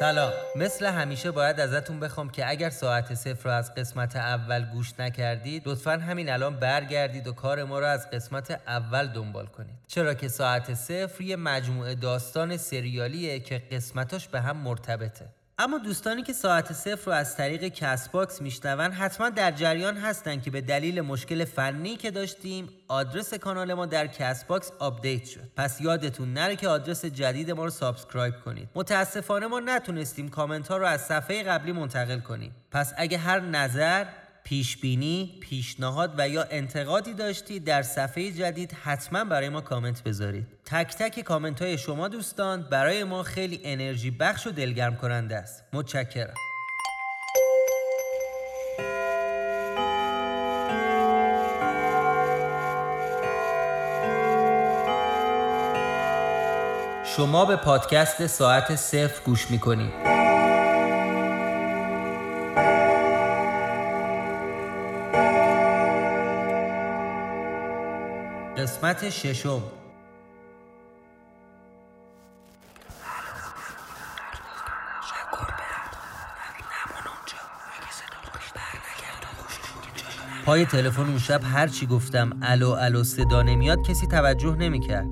سلام. مثل همیشه باید ازتون بخوام که اگر ساعت صفر رو از قسمت اول گوش نکردید لطفا همین الان برگردید و کار ما رو از قسمت اول دنبال کنید. چرا که ساعت صفر یه مجموعه داستان سریالیه که قسمتاش به هم مرتبطه. اما دوستانی که ساعت صفر رو از طریق Castbox میشنون حتما در جریان هستن که به دلیل مشکل فنی که داشتیم آدرس کانال ما در Castbox update شد. پس یادتون نره که آدرس جدید ما رو subscribe کنید. متاسفانه ما نتونستیم کامنت ها رو از صفحه قبلی منتقل کنیم. پس اگه هر نظر پیش بینی، پیشنهاد و یا انتقادی داشتید در صفحه جدید حتما برای ما کامنت بذارید. تک تک کامنت های شما دوستان برای ما خیلی انرژی بخش و دلگرم کننده است. متشکرم. شما به پادکست ساعت صفر گوش می‌کنید. قسمت ششم. پای تلفن اون شب هر چی گفتم الو الو صدا نمیاد کسی توجه نمی‌کرد.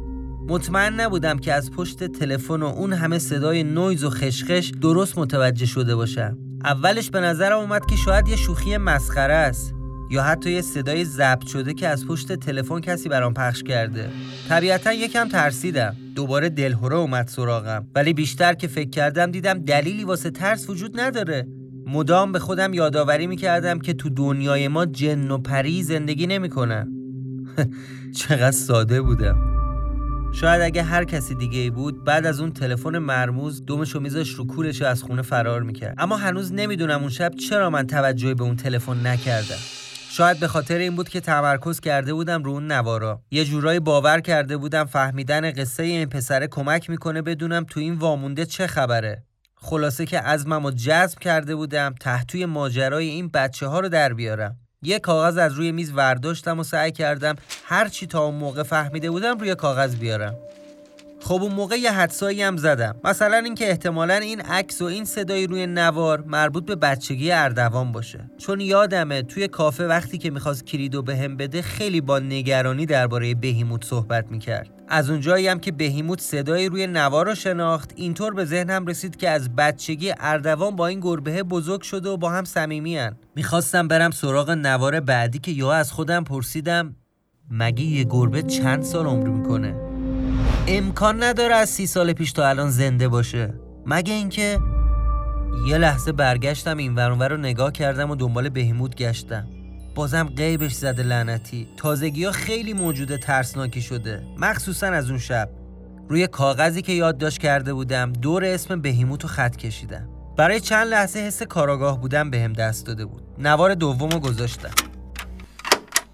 مطمئن نبودم که از پشت تلفن و اون همه صدای نویز و خشخش درست متوجه شده باشم. اولش به نظرم اومد که شاید یه شوخی مسخره است. یا حتی یه صدای ضبط شده که از پشت تلفن کسی برام پخش کرده. طبیعتا یکم ترسیدم. دوباره دلهوره اومد سراغم. ولی بیشتر که فکر کردم دیدم دلیلی واسه ترس وجود نداره. مدام به خودم یادآوری می‌کردم که تو دنیای ما جن و پری زندگی نمی‌کنن. چقدر ساده بودم. شاید اگه هر کسی دیگه ای بود بعد از اون تلفن مرموز دومشو میذاش رو کولش از خونه فرار می‌کرد. اما هنوز نمی‌دونم اون شب چرا من توجهی به اون تلفن نکردم. شاید به خاطر این بود که تمرکز کرده بودم رو اون نوارا. یه جورایی باور کرده بودم فهمیدن قصه این پسره کمک می‌کنه بدونم تو این وامونده چه خبره. خلاصه که عزمم رو جذب کرده بودم تحتوی ماجرای این بچه ها رو در بیارم. یه کاغذ از روی میز ورداشتم و سعی کردم هر چی تا اون موقع فهمیده بودم روی کاغذ بیارم. خب اون موقع یه حدسایی هم زدم. مثلا اینکه احتمالا این عکس و این صدایی روی نوار مربوط به بچگی اردوان باشه. چون یادمه توی کافه وقتی که می‌خواست کلیدو بهم بده خیلی با نگرانی درباره بهیموت صحبت می‌کرد. از اونجایی هم که بهیموت صدایی روی نوار رو شناخت اینطور به ذهنم رسید که از بچگی اردوان با این گربه بزرگ شده و با هم صمیمیان می‌خواستم برم سراغ نوار بعدی که یا از خودم پرسیدم مگه یه گربه چند سال عمر می‌کنه؟ امکان نداره از سی سال پیش تا الان زنده باشه. مگه اینکه یه لحظه برگشتم این ورانور رو نگاه کردم و دنبال بهیموت گشتم. بازم قیبش زده لعنتی. تازگی ها خیلی موجود ترسناکی شده. مخصوصا از اون شب. روی کاغذی که یادداشت کرده بودم دور اسم بهیموت رو خط کشیدم. برای چند لحظه حس کاراگاه بودم بهم به دست داده بود. نوار دوم رو گذاشتم.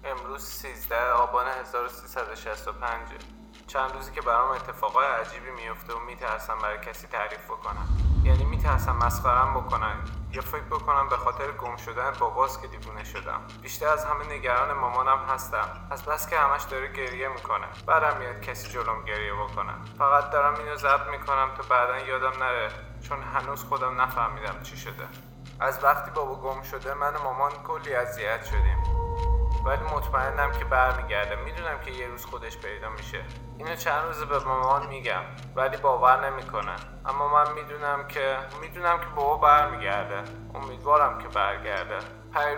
امروز 13 آبان 1365 چند روزی که برام اتفاقای عجیبی میفته و میترسم برای کسی تعریف بکنم. یعنی میترسم مسخرم بکنن یا فکر بکنم به خاطر گم شدن باباست که دیوونه شدم. بیشتر از همه نگران مامانم هستم. از بس که همش داره گریه می‌کنه. بعدم میاد کسی جلوم گریه بکنه. فقط دارم اینو ضبط می‌کنم تا بعدا یادم نره. چون هنوز خودم نفهمیدم چی شده. از وقتی بابا گم شده من و مامان کلی اذیت شدیم. ولی مطمئنم که برمیگرده. می‌دونم که یه روز خودش پیدا میشه. اینو چند روز به مامان میگم ولی باور نمی‌کنه. اما من می‌دونم که می‌دونم که بابا برمیگرده. امیدوارم که برگرده.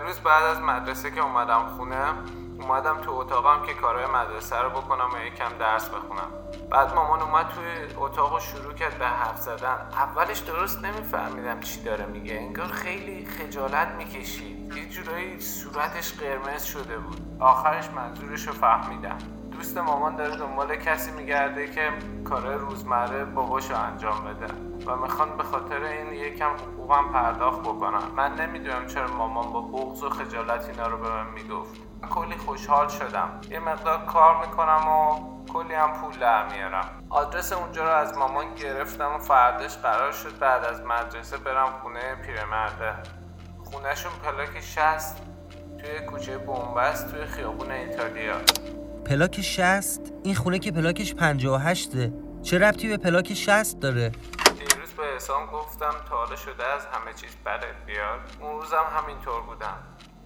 روز بعد از مدرسه که اومدم خونه اومدم تو اتاقم که کارهای مدرسه رو بکنم و یکم درس بخونم. بعد مامان اومد توی اتاق و شروع کرد به حرف زدن. اولش درست نمیفهمیدم چی داره میگه. انگار خیلی خجالت می‌کشید. یه جورایی صورتش قرمز شده بود. آخرش منظورش رو فهمیدم. دوست مامان داره دنبال کسی میگرده که کارهای روزمره باباشو انجام بده و می‌خوان به خاطر این یکم حقوقم پرداخت بکنم من نمی‌دونم چرا مامان با بغض و خجالت اینا رو به من می‌گفت. کلی خوشحال شدم. یه مقدار کار می‌کنم و کلی هم پول در میارم. آدرس اونجا رو از مامان گرفتم و فردش قرار شد بعد از مدرسه برم خونه پیرمرده. خونهشون پلاک شست توی کوچه بومبست توی خیابون ایتالیا. پلاک شست؟ این خونه که پلاکش 58 چه ربطی به پلاک شست داره؟ به احسان گفتم تا حالا شده از همه چیز بدت بیاد. اون روزم همینطور بودم.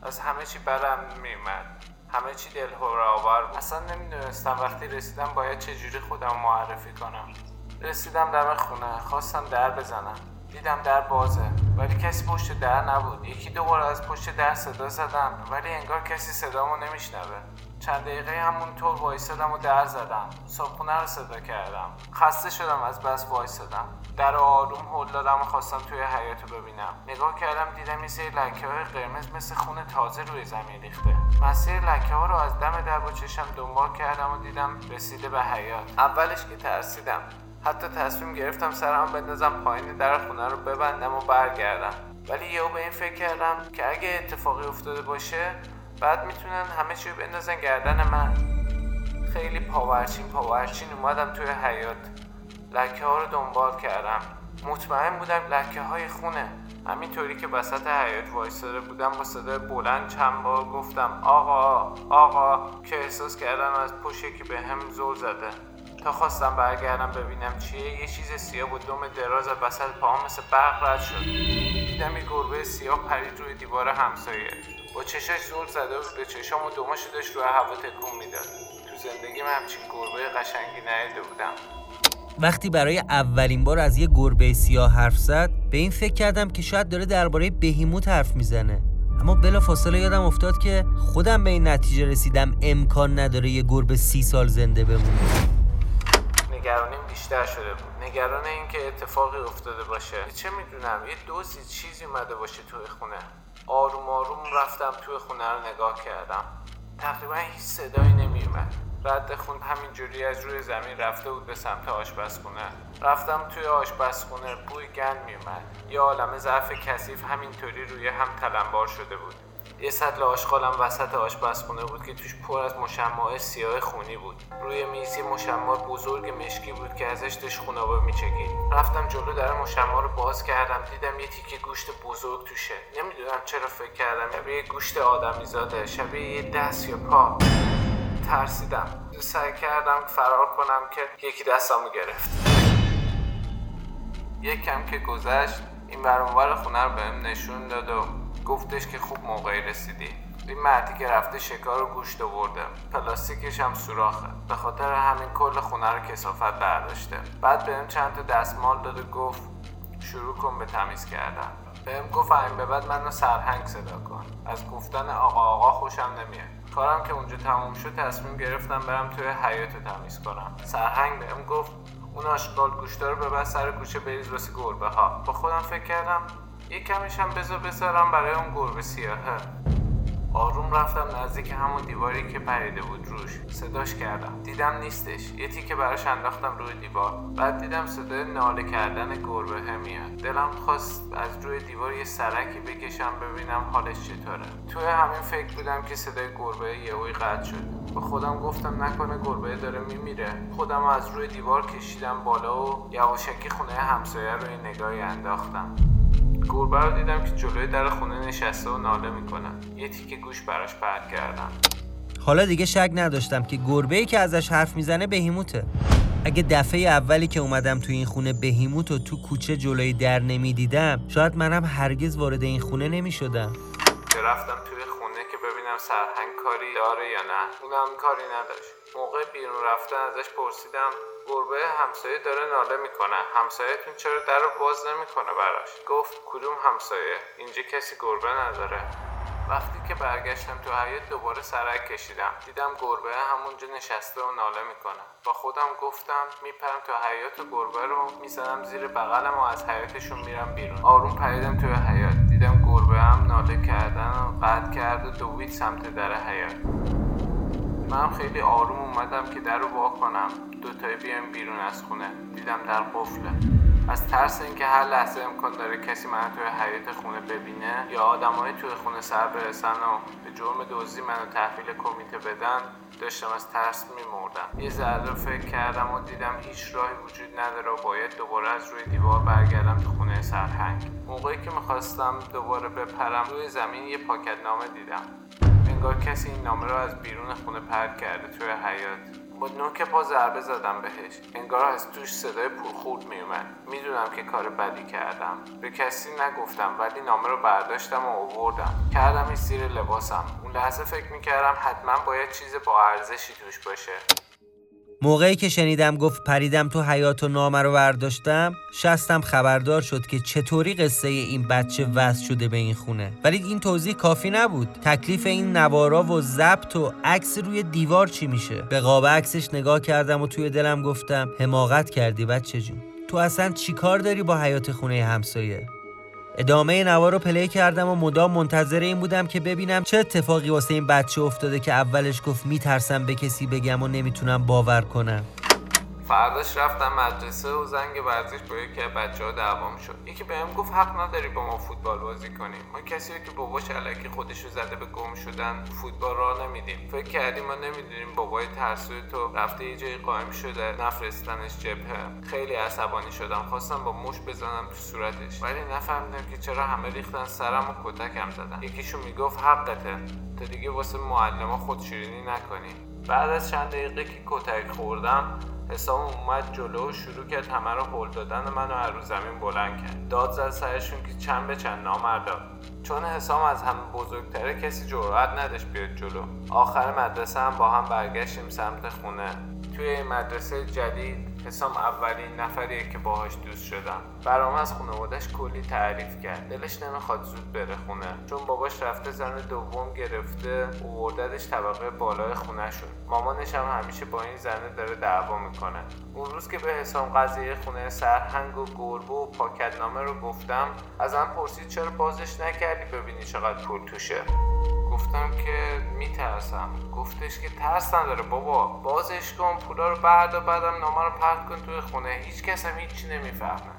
از همه چی بدم میومد همه چی دل آور بود. اصلا نمی‌دونستم وقتی رسیدم باید چجوری خودم معرفی کنم. رسیدم دم خونه. خواستم در بزنم. دیدم در بازه ولی کسی پشت در نبود. یکی دوباره از پشت در صدا زدم ولی انگار کسی صدامو نمیشنوه. چند دقیقه همونطور وایسادم و در زدم. صبحونه رو صدا کردم. خسته شدم از بس وایسادم. در آروم هل دادم و خواستم توی حیات رو ببینم. نگاه کردم دیدم یه لکه های قرمز مثل خون تازه روی زمین ریخته. مسیر لکه ها رو از دم در با چشم دنبال کردم و دیدم رسیده به حیات اولش که ترسیدم. حتی تصمیم گرفتم سرم بندازم پایین در خونه رو ببندم و برگردم. ولی یهو به این فکر کردم که اگه اتفاقی افتاده باشه بعد می‌تونن همه چی بندازن گردن من. خیلی پاورچین پاورچین اومدم توی حیات لکه ها رو دنبال کردم. مطمئن بودم لکه های خونه. همینطوری که وسط حیات وایستاده بودم با صدای بلند چند بار گفتم آقا آقا. که احساس کردم از پشت که به هم زل زده. تا خواستم برگردم ببینم چیه. یه چیز سیاه بود دوم دراز از وسط پاهم مثل برق رد شد. دیدم یه گربه سیاه پرید روی دیوار همسایه. با چشاش زور زده بود به چشام و دوماشو داشت روی هوا تکون می‌داد. تو زندگیم همچین گربه قشنگی ندیده بودم. وقتی برای اولین بار از یه گربه سیاه حرف زد به این فکر کردم که شاید داره درباره بهیموت حرف می‌زنه. اما بلا فاصله یادم افتاد که خودم به این نتیجه رسیدم امکان نداره یه گربه سی سال زنده بمونه. نگرانیم بیشتر شده بود. نگران اینکه اتفاقی افتاده باشه. چه می‌دونم یه دوزی چیزی اومده باشه توی خونه. آروم آروم رفتم توی خونه رو نگاه کردم. تقریبا هیچ صدایی نمیومد رد خون همینجوری از روی زمین رفته بود به سمت آشپزخونه. رفتم توی آشپزخونه بوی گند میومد یه عالمه ظرف کثیف همینطوری روی هم تلمبار شده بود. یه سطل آشغالم وسط آشپزخونه بود که توش پر از مشمع سیاه خونی بود. روی میزی مشمع بزرگ مشکی بود که ازش داشت خونابه میچکید. رفتم جلو در مشمع رو باز کردم دیدم یه تیکه گوشت بزرگ توشه. نمی‌دونم چرا فکر کردم شبیه گوشت آدمی زاده شبیه یه دست یا پا. ترسیدم. سعی کردم فرار کنم که یکی دستامو گرفت. یک کم که گذشت این برانور خونه رو بهم نشون داد و گفتش که خوب موقعی رسیدی. این مردی که رفته شکار و گوشت آورده. پلاستیکش هم سوراخه. به خاطر همین کل خونه رو کسافت برداشته. بعد بهم چند تا دستمال داد و گفت شروع کن به تمیز کردن. بهم گفت این به بعد منو سرهنگ صدا کن. از گفتن آقا آقا خوشم نمیاد. کارم که اونجا تموم شد تصمیم گرفتم برم توی حیات رو تمیز کنم. سرهنگ بهم گفت اون آشغال گوشتا رو ببر سر کوچه بریز واسه گربه ها با خودم فکر کردم یه کمیش هم بذار بذارم برای اون گربه سیاهه. آروم رفتم نزدیک همون دیواری که پریده بود روش. صداش کردم. دیدم نیستش. یه تیکه براش انداختم روی دیوار. بعد دیدم صدای ناله کردن گربه میاد. دلم خواست از روی دیوار یه سرکی بکشم ببینم حالش چطوره. توی همین فکر بودم که صدای گربه یهویی قطع شد. به خودم گفتم نکنه گربه داره میمیره. خودم از روی دیوار کشیدم بالا و یواشکی خونه همسایه روی نگاهی انداختم. گربه رو دیدم که جلوی در خونه نشسته و ناله می‌کنه یه تیکه گوش براش پرد کردم حالا دیگه شک نداشتم که گربه ای که ازش حرف می‌زنه بهیموته. اگه دفعه اولی که اومدم تو این خونه بهیموت و تو کوچه جلوی در نمی‌دیدم شاید منم هرگز وارد این خونه نمی‌شدم. رفتم توی خونه که ببینم سرهنگ کاری داره یا نه. اونم کاری نداشت. موقع بیرون رفتن ازش پرسیدم گربه همسایه داره ناله می‌کنه. همسایهتون چرا در رو باز نمی‌کنه براش؟ گفت کدوم همسایه؟ اینجا کسی گربه نداره. وقتی که برگشتم تو حیات دوباره سرک کشیدم. دیدم گربه همونجا نشسته و ناله می‌کنه. با خودم گفتم میپرم تو حیات و گربه رو می‌زنم زیر بغلم و از حیاتشون میرم بیرون. آروم پریدم توی حیات دیدم گربه هم ناله کردن و قطع کرد و دوید سمت در حیات من خیلی آروم اومدم که در رو وا کنم دوتایی بیایم بیرون از خونه. دیدم در قفله. از ترس اینکه هر لحظه امکان داره کسی من توی حیات خونه ببینه یا آدمای توی خونه سر برسن و به جرم دزدی منو تحویل کمیته بدن داشتم از ترس میمردم. یه ذره فکر کردم و دیدم هیچ راهی وجود نداره و باید دوباره از روی دیوار برگردم تو خونه سرهنگ. موقعی که می‌خواستم دوباره بپرم روی زمین یه پاکت نامه دیدم. انگار کسی این نامه رو از بیرون خونه پرد کرده توی حیات با نوک پا ضربه زدم بهش. انگار از توش صدای پرخورد میومد می‌دونم که کار بدی کردم. به کسی نگفتم ولی نامه رو برداشتم و اووردم کردم زیر لباسم. اون لحظه فکر می‌کردم حتما باید چیز با ارزشی توش باشه. موقعی که شنیدم گفت پریدم تو حیات و نامه رو برداشتم شستم خبردار شد که چطوری قصه این بچه وز شده به این خونه. ولی این توضیح کافی نبود. تکلیف این نوارا و ضبط و عکس روی دیوار چی میشه؟ به قاب عکسش نگاه کردم و توی دلم گفتم حماقت کردی بچه جون. تو اصلا چیکار داری با حیات خونه همسایه؟ ادامه نوا رو پلی کردم و مدام منتظر این بودم که ببینم چه اتفاقی واسه این بچه افتاده که اولش گفت میترسم به کسی بگم و نمی‌تونم باور کنم. فرداش رفتم مدرسه و زنگ ورزش با یکی از بچه ها دعوام شد. یکی بهم گفت حق نداری با ما فوتبال بازی کنیم ما کسی که باباش علکی خودشو زده به گم شدن فوتبال را نمیدیم. فکر کردیم ما نمی‌دونیم بابای ترسوی تو رفته یه جایی قایم شده نفرستنش جبهه. خیلی عصبانی شدم خواستم با مش بزنم تو صورتش. ولی نفهمیدم که چرا همه ریختن سرم و کتکم زدن. یکیشون می‌گفت حقته. تا دیگه واسه معلما خودشیرینی نکنی. بعد از چند دقیقه که کتک خوردم حسام اومد جلو و شروع کرد همه رو هل دادن منو از رو زمین بلند کرد. داد زد سرشون که چند به چند نامردا. چون حسام از همه بزرگتره کسی جرأت نداشت بیاد جلو. آخر مدرسه هم با هم برگشتیم سمت خونه. توی این مدرسه جدید حسام اولین نفریه که باهاش دوست شدم. برام از خانوادش کلی تعریف کرد. دلش نمی‌خواد زود بره خونه. چون باباش رفته زن دوم گرفته اوورددش طبقه بالای خونهشون مامانش هم همیشه با این زنه داره دعوا می‌کنه. اون روز که به حسام قضیه خونه سرهنگ و گربه و پاکتنامه رو گفتم ازم پرسید چرا بازش نکردی؟ ببینی چقدر پول توشه. گفتم که میترسم. گفتش که ترس نداره بابا. بازش کن پولا رو بعد و بعدم نامه رو پرت کن توی خونه. هیچ کس هم هیچی نمی‌فهمه.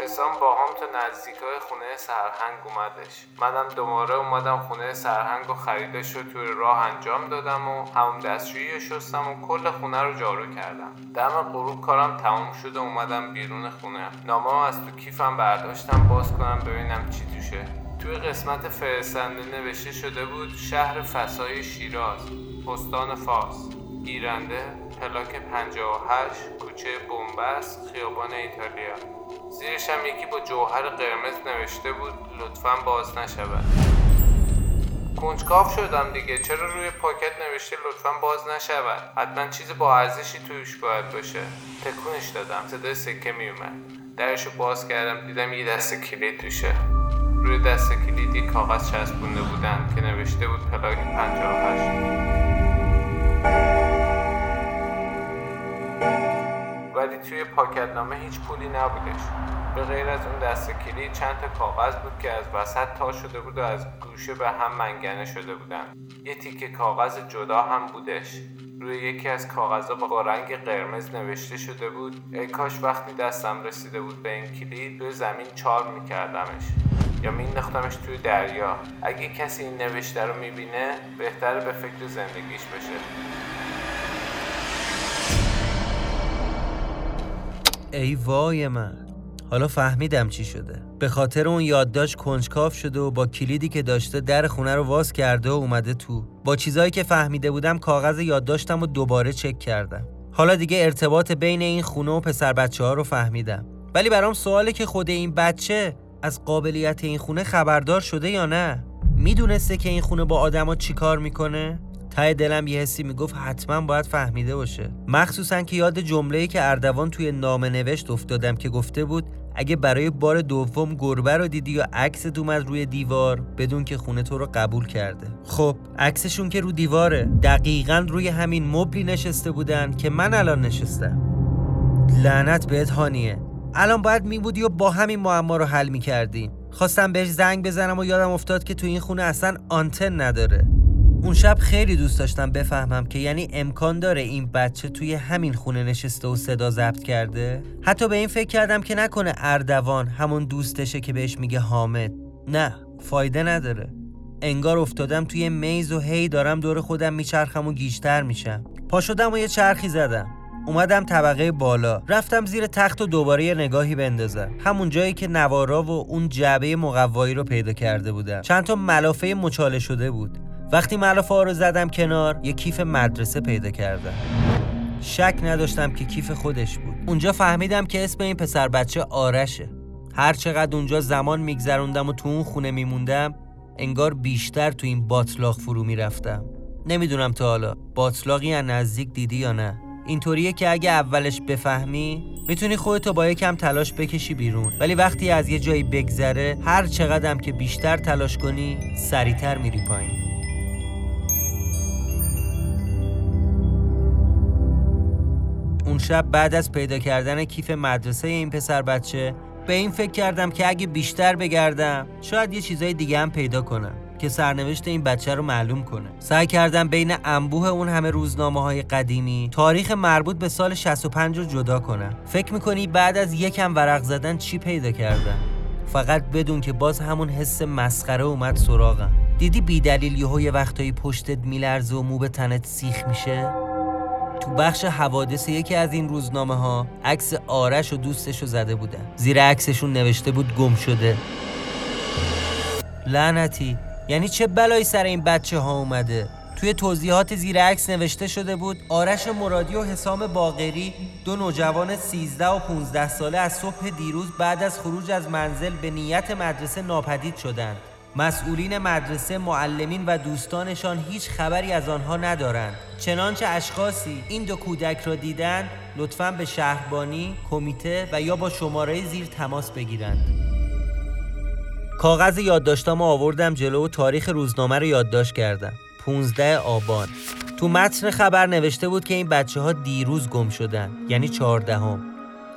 حسام با هم تا نزدیکای خونه سرهنگ اومدش. منم دوباره اومدم خونه سرهنگ و خریدش رو توی راه انجام دادم و همون دستشویی شستم و کل خونه رو جارو کردم. دم غروب کارم تموم شد و اومدم بیرون خونه. نامه از تو کیفم برداشتم باز کنم ببینم چی توشه. توی قسمت فرستنده نوشته شده بود شهر فسای شیراز پستان فارس. گیرنده پلاک 58 کوچه بومبست خیابان ایتالیا. زیرش هم یکی با جوهر قرمز نوشته بود لطفا باز نشود. کنجکاف شدم دیگه چرا روی پاکت نوشته لطفا باز نشود؟ حتما چیز با ارزشی توش باید باشه. تکونش دادم صدای سکه میومد. درشو باز کردم دیدم یه دست کلید توشه. روی دست کلیدی کاغذ چسبونده بودند که نوشته بود پلاک 58 ولی توی پاکتنامه هیچ پولی نبودش. به غیر از اون دست کلید چند تا کاغذ بود که از وسط تا شده بود و از گوشه به هم منگنه شده بودن یه تیکه کاغذ جدا هم بودش. روی یکی از کاغذها با رنگ قرمز نوشته شده بود ای کاش وقتی دستم رسیده بود به این کلید روی زمین چار میکردمش. یا مینداختمش توی دریا. اگه کسی این نوشته رو می‌بینه بهتره به فکر زندگیش بشه. ای وای من. حالا فهمیدم چی شده. به خاطر اون یادداشت کنجکاف شده و با کلیدی که داشته در خونه رو واز کرده و اومده تو. با چیزایی که فهمیده بودم کاغذ یادداشتم و دوباره چک کردم. حالا دیگه ارتباط بین این خونه و پسر بچه ها رو فهمیدم. ولی برام سواله که خود این بچه از قابلیت این خونه خبردار شده یا نه؟ می‌دونسته که این خونه با آدما چیکار می‌کنه؟ ته دلم یه حسی می‌گفت حتما باید فهمیده باشه. مخصوصا که یاد جمله‌ای که اردوان توی نامه نوشت افتادم که گفته بود اگه برای بار دوم گربه رو دیدی یا عکس اومد روی دیوار بدون که خونه تو رو قبول کرده. خب عکسشون که رو دیواره. دقیقا روی همین مبلی نشسته بودن که من الان نشستم. لعنت بهت هانیه. الان باید میبودی و با همین معما رو حل می‌کردیم خواستم بهش زنگ بزنم و یادم افتاد که تو این خونه اصلا آنتن نداره. اون شب خیلی دوست داشتم بفهمم که یعنی امکان داره این بچه توی همین خونه نشسته و صدا ضبط کرده. حتی به این فکر کردم که نکنه اردوان همون دوستشه که بهش میگه حامد. نه فایده نداره. انگار افتادم توی میز و هی دارم دور خودم میچرخم و گیشتر میشم. پا شدم و یه چرخی زدم. اومدم طبقه بالا. رفتم زیر تخت و دوباره یه نگاهی بندازم. همون جایی که نوارا و اون جعبه مقوایی رو پیدا کرده بودم. چند تا ملافه مچاله شده بود. وقتی ملافه ها رو زدم کنار یه کیف مدرسه پیدا کردم. شک نداشتم که کیف خودش بود. اونجا فهمیدم که اسم این پسر بچه آرشه. هر چقدر اونجا زمان میگذروندم و تو اون خونه میموندم انگار بیشتر تو این باطلاق فرو می‌رفتم. نمی‌دونم تا حالا باطلاقی از نزدیک دیدی یا نه. اینطوریه که اگه اولش بفهمی می‌تونی خودتو با یکم تلاش بکشی بیرون. ولی وقتی از یه جایی بگذره هر چقدرم که بیشتر تلاش کنی سریعتر میری پایین. اون شب بعد از پیدا کردن کیف مدرسه این پسر بچه به این فکر کردم که اگه بیشتر بگردم شاید یه چیزای دیگه هم پیدا کنم. که سرنوشت این بچه رو معلوم کنه. سعی کردم بین انبوه اون همه روزنامه های قدیمی تاریخ مربوط به سال 65 رو جدا کنم فکر می‌کنی بعد از یکم ورق زدن چی پیدا کردم فقط بدون که باز همون حس مسخره اومد سراغم. دیدی بیدلیل یهو یه وقتایی پشتت میلرزه و مو به تنت سیخ میشه؟ تو بخش حوادث یکی از این روزنامه ها عکس آرش و دوستش رو زده بودن. زیر عکسشون نوشته بود گم شده. لعنتی. یعنی چه بلایی سر این بچه ها اومده؟ توی توضیحات زیر عکس نوشته شده بود آرش مرادی و حسام باقری دو نوجوان 13 و 15 ساله از صبح دیروز بعد از خروج از منزل به نیت مدرسه ناپدید شدند. مسئولین مدرسه معلمین و دوستانشان هیچ خبری از آنها ندارند. چنانچه اشخاصی این دو کودک را دیدند لطفا به شهربانی کمیته و یا با شماره زیر تماس بگیرند. کاغذ یادداشتامو آوردم جلو و تاریخ روزنامه رو یادداشت کردم. 15 آبان. تو متن خبر نوشته بود که این بچه ها دیروز گم شدن یعنی 14 هم.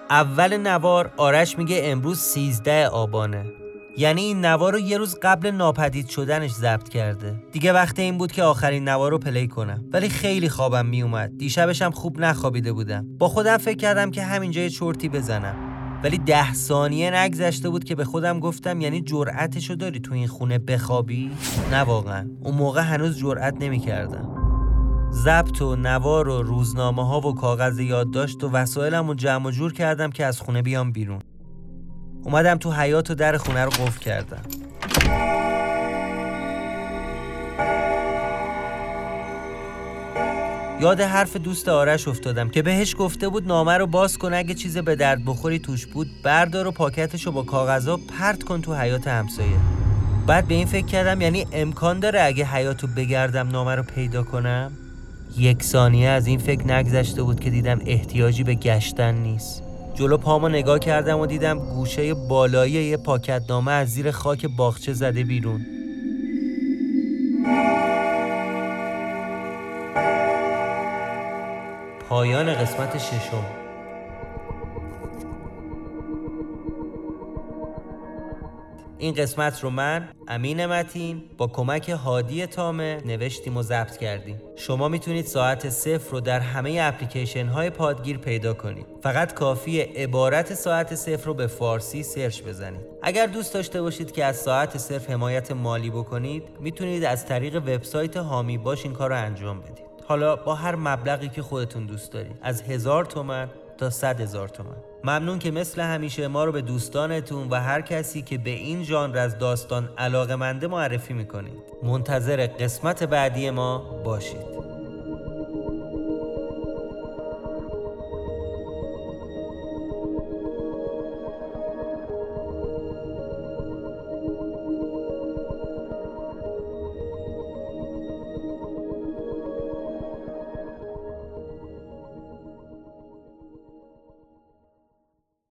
اول نوار آرش میگه امروز 13 آبانه. یعنی این نوار رو یه روز قبل ناپدید شدنش ضبط کرده. دیگه وقت این بود که آخرین نوار رو پلی کنم. ولی خیلی خوابم میومد. دیشبشم خوب نخوابیده بودم. با خودم فکر کردم که همینجا یه چرتی بزنم. ولی ده ثانیه نگذشته بود که به خودم گفتم یعنی جرأتشو داری تو این خونه بخوابی؟ نه واقعا اون موقع هنوز جرأت نمی‌کردم. ضبط و نوار و روزنامه ها و کاغذ یادداشت و وسایلم رو جمع و جور کردم که از خونه بیام بیرون اومدم تو حیات و در خونه رو قفل کردم یاد حرف دوست آرش افتادم که بهش گفته بود نامه رو باز کن اگه چیز به درد بخوری توش بود. بردار و پاکتش رو با کاغذا پرت کن تو حیات همسایه. بعد به این فکر کردم یعنی امکان داره اگه حیاتو بگردم نامه رو پیدا کنم؟ یک ثانیه از این فکر نگذشته بود که دیدم احتیاجی به گشتن نیست. جلو پامو نگاه کردم و دیدم گوشه بالایی یه پاکت نامه از زیر خاک باغچه زده بیرون. پایان قسمت ششم. این قسمت رو من امین متین با کمک هادی تامه نوشتیم و ضبط کردیم. شما می‌تونید ساعت صفر رو در همه اپلیکیشن های پادگیر پیدا کنید. فقط کافی عبارت ساعت صفر رو به فارسی سرچ بزنید. اگر دوست داشته باشید که از ساعت صفر حمایت مالی بکنید می‌تونید از طریق وبسایت هامی باش این کار رو انجام بدید. حالا با هر مبلغی که خودتون دوست دارید از هزار تومن تا صد هزار تومن. ممنون که مثل همیشه ما رو به دوستانتون و هر کسی که به این ژانر از داستان علاقه منده معرفی می‌کنید. منتظر قسمت بعدی ما باشید.